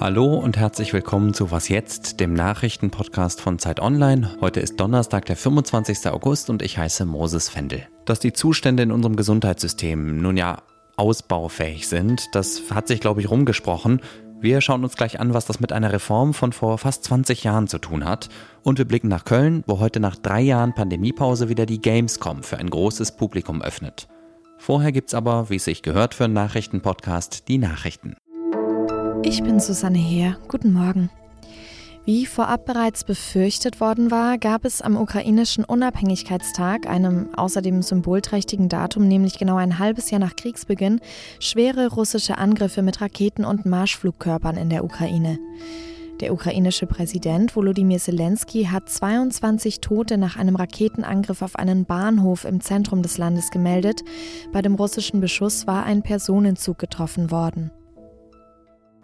Hallo und herzlich willkommen zu Was jetzt, dem Nachrichtenpodcast von Zeit Online. Heute ist Donnerstag, der 25. August und ich heiße Moses Fendel. Dass die Zustände in unserem Gesundheitssystem nun ja ausbaufähig sind, das hat sich, glaube ich, rumgesprochen. Wir schauen uns gleich an, was das mit einer Reform von vor fast 20 Jahren zu tun hat. Und wir blicken nach Köln, wo heute nach drei Jahren Pandemiepause wieder die Gamescom für ein großes Publikum öffnet. Vorher gibt's aber, wie es sich gehört für einen Nachrichtenpodcast, die Nachrichten. Ich bin Susanne Heer. Guten Morgen. Wie vorab bereits befürchtet worden war, gab es am ukrainischen Unabhängigkeitstag, einem außerdem symbolträchtigen Datum, nämlich genau ein halbes Jahr nach Kriegsbeginn, schwere russische Angriffe mit Raketen und Marschflugkörpern in der Ukraine. Der ukrainische Präsident Volodymyr Zelensky hat 22 Tote nach einem Raketenangriff auf einen Bahnhof im Zentrum des Landes gemeldet. Bei dem russischen Beschuss war ein Personenzug getroffen worden.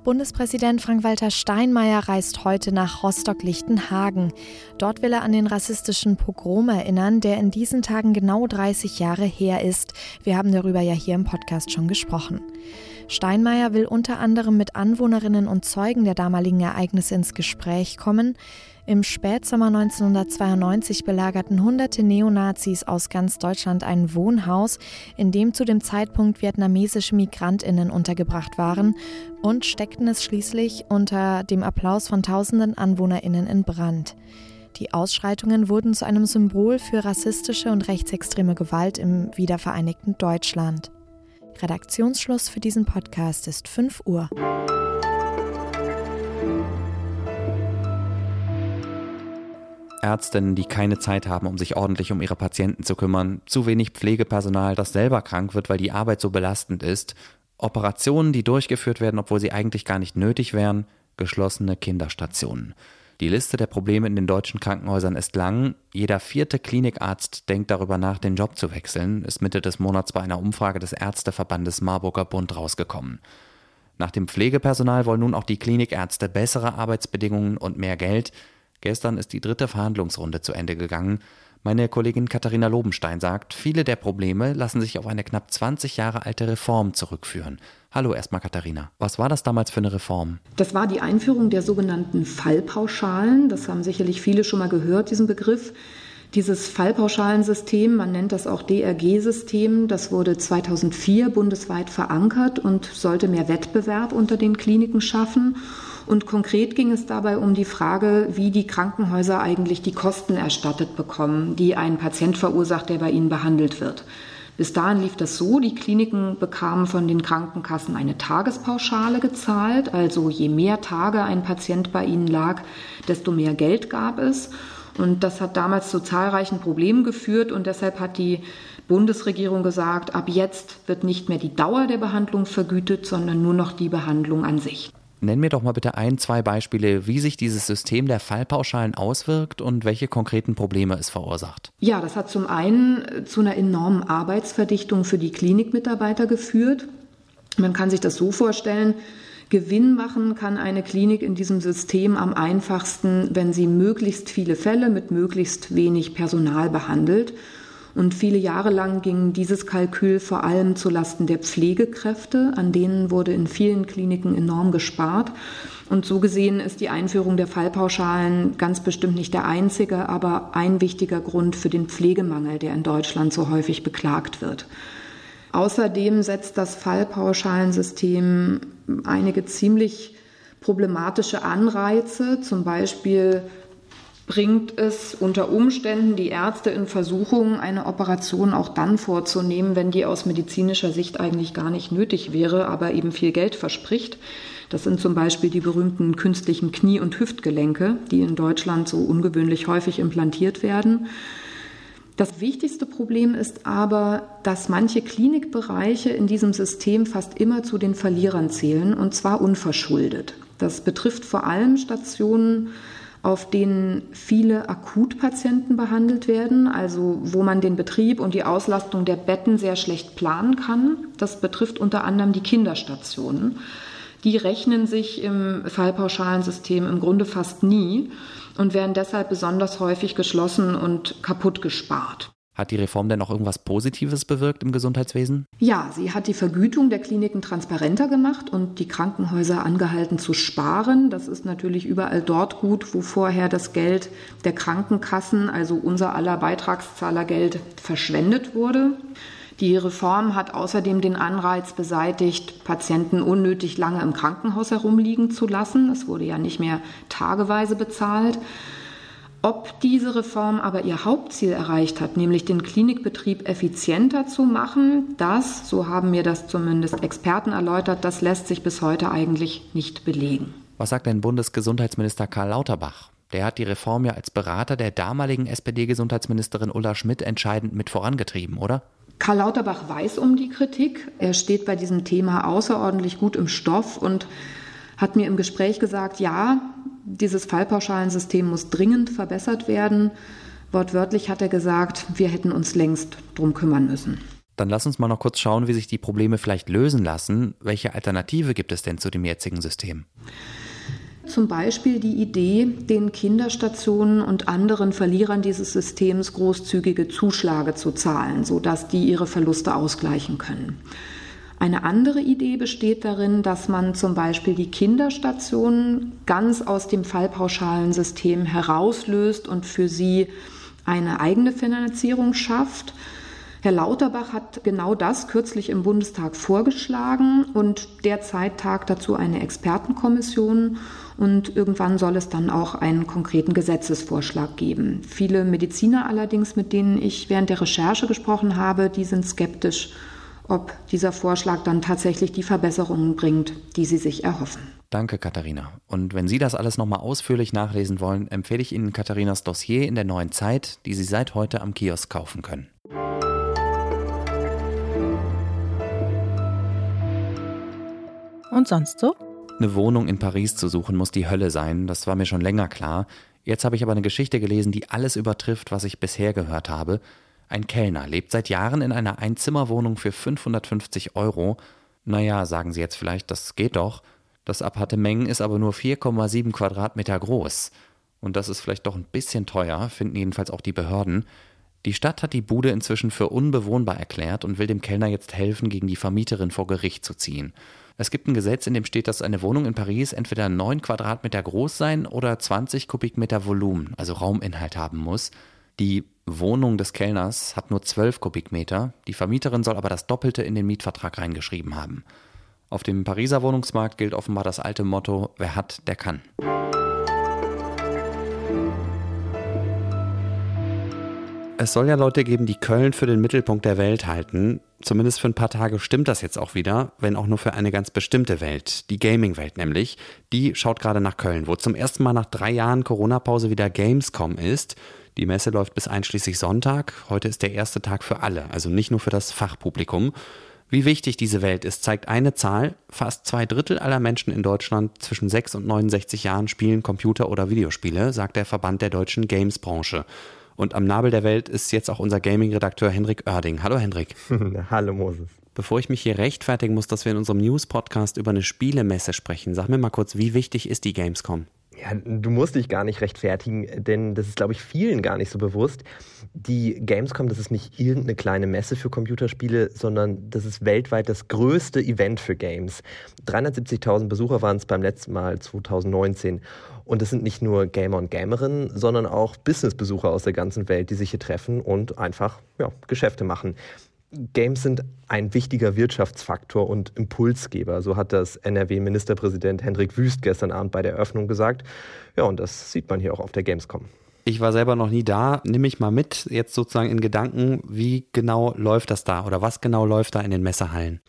Bundespräsident Frank-Walter Steinmeier reist heute nach Rostock-Lichtenhagen. Dort will er an den rassistischen Pogrom erinnern, der in diesen Tagen genau 30 Jahre her ist. Wir haben darüber ja hier im Podcast schon gesprochen. Steinmeier will unter anderem mit Anwohnerinnen und Zeugen der damaligen Ereignisse ins Gespräch kommen. Im Spätsommer 1992 belagerten hunderte Neonazis aus ganz Deutschland ein Wohnhaus, in dem zu dem Zeitpunkt vietnamesische Migrantinnen untergebracht waren und steckten es schließlich unter dem Applaus von tausenden Anwohnerinnen in Brand. Die Ausschreitungen wurden zu einem Symbol für rassistische und rechtsextreme Gewalt im wiedervereinigten Deutschland. Redaktionsschluss für diesen Podcast ist 5 Uhr. Ärztinnen, die keine Zeit haben, um sich ordentlich um ihre Patienten zu kümmern, zu wenig Pflegepersonal, das selber krank wird, weil die Arbeit so belastend ist, Operationen, die durchgeführt werden, obwohl sie eigentlich gar nicht nötig wären, geschlossene Kinderstationen. Die Liste der Probleme in den deutschen Krankenhäusern ist lang. Jeder vierte Klinikarzt denkt darüber nach, den Job zu wechseln, ist Mitte des Monats bei einer Umfrage des Ärzteverbandes Marburger Bund rausgekommen. Nach dem Pflegepersonal wollen nun auch die Klinikärzte bessere Arbeitsbedingungen und mehr Geld. Gestern ist die dritte Verhandlungsrunde zu Ende gegangen. Meine Kollegin Katharina Lobenstein sagt, viele der Probleme lassen sich auf eine knapp 20 Jahre alte Reform zurückführen. Hallo erstmal Katharina. Was war das damals für eine Reform? Das war die Einführung der sogenannten Fallpauschalen. Das haben sicherlich viele schon mal gehört, diesen Begriff. Dieses Fallpauschalensystem, man nennt das auch DRG-System, das wurde 2004 bundesweit verankert und sollte mehr Wettbewerb unter den Kliniken schaffen. Und konkret ging es dabei um die Frage, wie die Krankenhäuser eigentlich die Kosten erstattet bekommen, die ein Patient verursacht, der bei ihnen behandelt wird. Bis dahin lief das so, die Kliniken bekamen von den Krankenkassen eine Tagespauschale gezahlt, also je mehr Tage ein Patient bei ihnen lag, desto mehr Geld gab es. Und das hat damals zu zahlreichen Problemen geführt und deshalb hat die Bundesregierung gesagt, ab jetzt wird nicht mehr die Dauer der Behandlung vergütet, sondern nur noch die Behandlung an sich. Nenn mir doch mal bitte ein, zwei Beispiele, wie sich dieses System der Fallpauschalen auswirkt und welche konkreten Probleme es verursacht. Ja, das hat zum einen zu einer enormen Arbeitsverdichtung für die Klinikmitarbeiter geführt. Man kann sich das so vorstellen, Gewinn machen kann eine Klinik in diesem System am einfachsten, wenn sie möglichst viele Fälle mit möglichst wenig Personal behandelt. Und viele Jahre lang ging dieses Kalkül vor allem zulasten der Pflegekräfte, an denen wurde in vielen Kliniken enorm gespart. Und so gesehen ist die Einführung der Fallpauschalen ganz bestimmt nicht der einzige, aber ein wichtiger Grund für den Pflegemangel, der in Deutschland so häufig beklagt wird. Außerdem setzt das Fallpauschalensystem einige ziemlich problematische Anreize. Zum Beispiel bringt es unter Umständen die Ärzte in Versuchung, eine Operation auch dann vorzunehmen, wenn die aus medizinischer Sicht eigentlich gar nicht nötig wäre, aber eben viel Geld verspricht. Das sind zum Beispiel die berühmten künstlichen Knie- und Hüftgelenke, die in Deutschland so ungewöhnlich häufig implantiert werden. Das wichtigste Problem ist aber, dass manche Klinikbereiche in diesem System fast immer zu den Verlierern zählen, und zwar unverschuldet. Das betrifft vor allem Stationen, auf denen viele Akutpatienten behandelt werden, also wo man den Betrieb und die Auslastung der Betten sehr schlecht planen kann. Das betrifft unter anderem die Kinderstationen. Die rechnen sich im Fallpauschalensystem im Grunde fast nie und werden deshalb besonders häufig geschlossen und kaputt gespart. Hat die Reform denn auch irgendwas Positives bewirkt im Gesundheitswesen? Ja, sie hat die Vergütung der Kliniken transparenter gemacht und die Krankenhäuser angehalten zu sparen. Das ist natürlich überall dort gut, wo vorher das Geld der Krankenkassen, also unser aller Beitragszahlergeld, verschwendet wurde. Die Reform hat außerdem den Anreiz beseitigt, Patienten unnötig lange im Krankenhaus herumliegen zu lassen. Es wurde ja nicht mehr tageweise bezahlt. Ob diese Reform aber ihr Hauptziel erreicht hat, nämlich den Klinikbetrieb effizienter zu machen, das, so haben mir das zumindest Experten erläutert, das lässt sich bis heute eigentlich nicht belegen. Was sagt denn Bundesgesundheitsminister Karl Lauterbach? Der hat die Reform ja als Berater der damaligen SPD-Gesundheitsministerin Ulla Schmidt entscheidend mit vorangetrieben, oder? Karl Lauterbach weiß um die Kritik. Er steht bei diesem Thema außerordentlich gut im Stoff und hat mir im Gespräch gesagt, ja, dieses Fallpauschalensystem muss dringend verbessert werden. Wortwörtlich hat er gesagt, wir hätten uns längst drum kümmern müssen. Dann lass uns mal noch kurz schauen, wie sich die Probleme vielleicht lösen lassen. Welche Alternative gibt es denn zu dem jetzigen System? Zum Beispiel die Idee, den Kinderstationen und anderen Verlierern dieses Systems großzügige Zuschläge zu zahlen, sodass die ihre Verluste ausgleichen können. Eine andere Idee besteht darin, dass man zum Beispiel die Kinderstationen ganz aus dem Fallpauschalensystem herauslöst und für sie eine eigene Finanzierung schafft. Herr Lauterbach hat genau das kürzlich im Bundestag vorgeschlagen und derzeit tagt dazu eine Expertenkommission und irgendwann soll es dann auch einen konkreten Gesetzesvorschlag geben. Viele Mediziner allerdings, mit denen ich während der Recherche gesprochen habe, die sind skeptisch ob dieser Vorschlag dann tatsächlich die Verbesserungen bringt, die Sie sich erhoffen. Danke, Katharina. Und wenn Sie das alles nochmal ausführlich nachlesen wollen, empfehle ich Ihnen Katharinas Dossier in der neuen Zeit, die Sie seit heute am Kiosk kaufen können. Und sonst so? Eine Wohnung in Paris zu suchen muss die Hölle sein, das war mir schon länger klar. Jetzt habe ich aber eine Geschichte gelesen, die alles übertrifft, was ich bisher gehört habe. Ein Kellner lebt seit Jahren in einer Einzimmerwohnung für 550 Euro. Naja, sagen Sie jetzt vielleicht, das geht doch. Das Appartement ist aber nur 4,7 Quadratmeter groß. Und das ist vielleicht doch ein bisschen teuer, finden jedenfalls auch die Behörden. Die Stadt hat die Bude inzwischen für unbewohnbar erklärt und will dem Kellner jetzt helfen, gegen die Vermieterin vor Gericht zu ziehen. Es gibt ein Gesetz, in dem steht, dass eine Wohnung in Paris entweder 9 Quadratmeter groß sein oder 20 Kubikmeter Volumen, also Rauminhalt haben muss. Die Wohnung des Kellners hat nur 12 Kubikmeter, die Vermieterin soll aber das Doppelte in den Mietvertrag reingeschrieben haben. Auf dem Pariser Wohnungsmarkt gilt offenbar das alte Motto, wer hat, der kann. Es soll ja Leute geben, die Köln für den Mittelpunkt der Welt halten. Zumindest für ein paar Tage stimmt das jetzt auch wieder, wenn auch nur für eine ganz bestimmte Welt, die Gaming-Welt nämlich. Die schaut gerade nach Köln, wo zum ersten Mal nach drei Jahren Corona-Pause wieder Gamescom ist. Die Messe läuft bis einschließlich Sonntag. Heute ist der erste Tag für alle, also nicht nur für das Fachpublikum. Wie wichtig diese Welt ist, zeigt eine Zahl. Fast zwei Drittel aller Menschen in Deutschland zwischen 6 und 69 Jahren spielen Computer- oder Videospiele, sagt der Verband der deutschen Games-Branche. Und am Nabel der Welt ist jetzt auch unser Gaming-Redakteur Henrik Oerding. Hallo Henrik. Hallo Moses. Bevor ich mich hier rechtfertigen muss, dass wir in unserem News-Podcast über eine Spielemesse sprechen, sag mir mal kurz, wie wichtig ist die Gamescom? Ja, du musst dich gar nicht rechtfertigen, denn das ist, glaube ich, vielen gar nicht so bewusst. Die Gamescom, das ist nicht irgendeine kleine Messe für Computerspiele, sondern das ist weltweit das größte Event für Games. 370.000 Besucher waren es beim letzten Mal 2019. Und es sind nicht nur Gamer und Gamerinnen, sondern auch Businessbesucher aus der ganzen Welt, die sich hier treffen und einfach ja, Geschäfte machen. Games sind ein wichtiger Wirtschaftsfaktor und Impulsgeber. So hat das NRW-Ministerpräsident Hendrik Wüst gestern Abend bei der Eröffnung gesagt. Ja, und das sieht man hier auch auf der Gamescom. Ich war selber noch nie da. Nimm mich mal mit, jetzt sozusagen in Gedanken, wie genau läuft das da oder was genau läuft da in den Messehallen?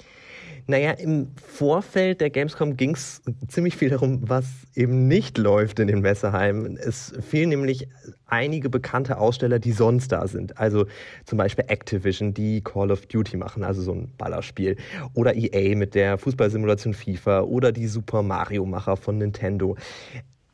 Naja, im Vorfeld der Gamescom ging es ziemlich viel darum, was eben nicht läuft in den Messeheimen. Es fehlen nämlich einige bekannte Aussteller, die sonst da sind. Also zum Beispiel Activision, die Call of Duty machen, also so ein Ballerspiel. Oder EA mit der Fußballsimulation FIFA oder die Super Mario-Macher von Nintendo.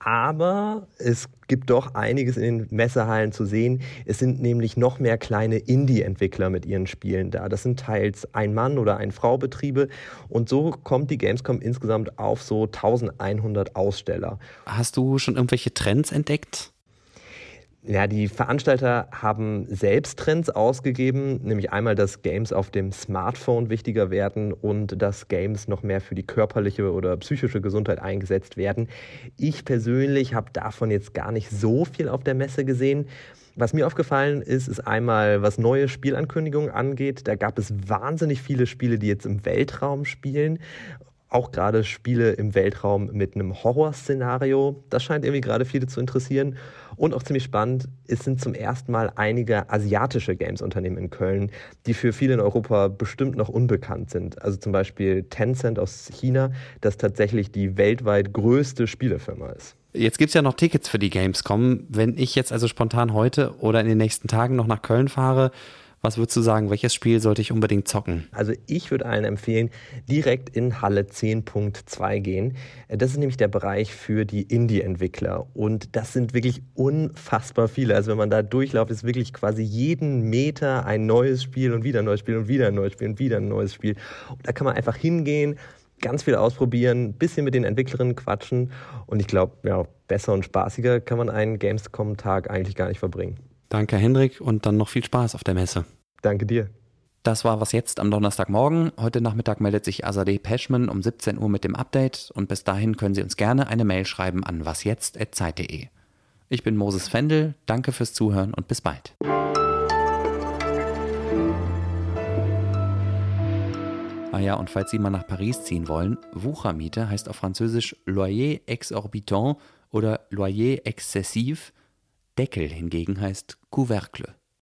Aber es gibt doch einiges in den Messehallen zu sehen. Es sind nämlich noch mehr kleine Indie-Entwickler mit ihren Spielen da. Das sind teils Ein-Mann- oder Ein-Frau-Betriebe. Und so kommt die Gamescom insgesamt auf so 1100 Aussteller. Hast du schon irgendwelche Trends entdeckt? Ja, die Veranstalter haben selbst Trends ausgegeben, nämlich einmal, dass Games auf dem Smartphone wichtiger werden und dass Games noch mehr für die körperliche oder psychische Gesundheit eingesetzt werden. Ich persönlich habe davon jetzt gar nicht so viel auf der Messe gesehen. Was mir aufgefallen ist, ist einmal, was neue Spielankündigungen angeht. Da gab es wahnsinnig viele Spiele, die jetzt im Weltraum spielen auch gerade Spiele im Weltraum mit einem Horrorszenario. Das scheint irgendwie gerade viele zu interessieren. Und auch ziemlich spannend, es sind zum ersten Mal einige asiatische Games-Unternehmen in Köln, die für viele in Europa bestimmt noch unbekannt sind. Also zum Beispiel Tencent aus China, das tatsächlich die weltweit größte Spielefirma ist. Jetzt gibt es ja noch Tickets für die Gamescom. Wenn ich jetzt also spontan heute oder in den nächsten Tagen noch nach Köln fahre, was würdest du sagen, welches Spiel sollte ich unbedingt zocken? Also ich würde allen empfehlen, direkt in Halle 10.2 gehen. Das ist nämlich der Bereich für die Indie-Entwickler. Und das sind wirklich unfassbar viele. Also wenn man da durchlauft, ist wirklich quasi jeden Meter ein neues Spiel und wieder ein neues Spiel und wieder ein neues Spiel und wieder ein neues Spiel. Und da kann man einfach hingehen, ganz viel ausprobieren, ein bisschen mit den Entwicklerinnen quatschen. Und ich glaube, ja, besser und spaßiger kann man einen Gamescom-Tag eigentlich gar nicht verbringen. Danke, Hendrik, und dann noch viel Spaß auf der Messe. Danke dir. Das war was jetzt am Donnerstagmorgen. Heute Nachmittag meldet sich Azadeh Peschman um 17 Uhr mit dem Update und bis dahin können Sie uns gerne eine Mail schreiben an wasjetzt.zeit.de. Ich bin Moses Fendel, danke fürs Zuhören und bis bald. Ah ja, und falls Sie mal nach Paris ziehen wollen, Wuchermiete heißt auf Französisch Loyer exorbitant oder Loyer excessif Deckel hingegen heißt Couvercle.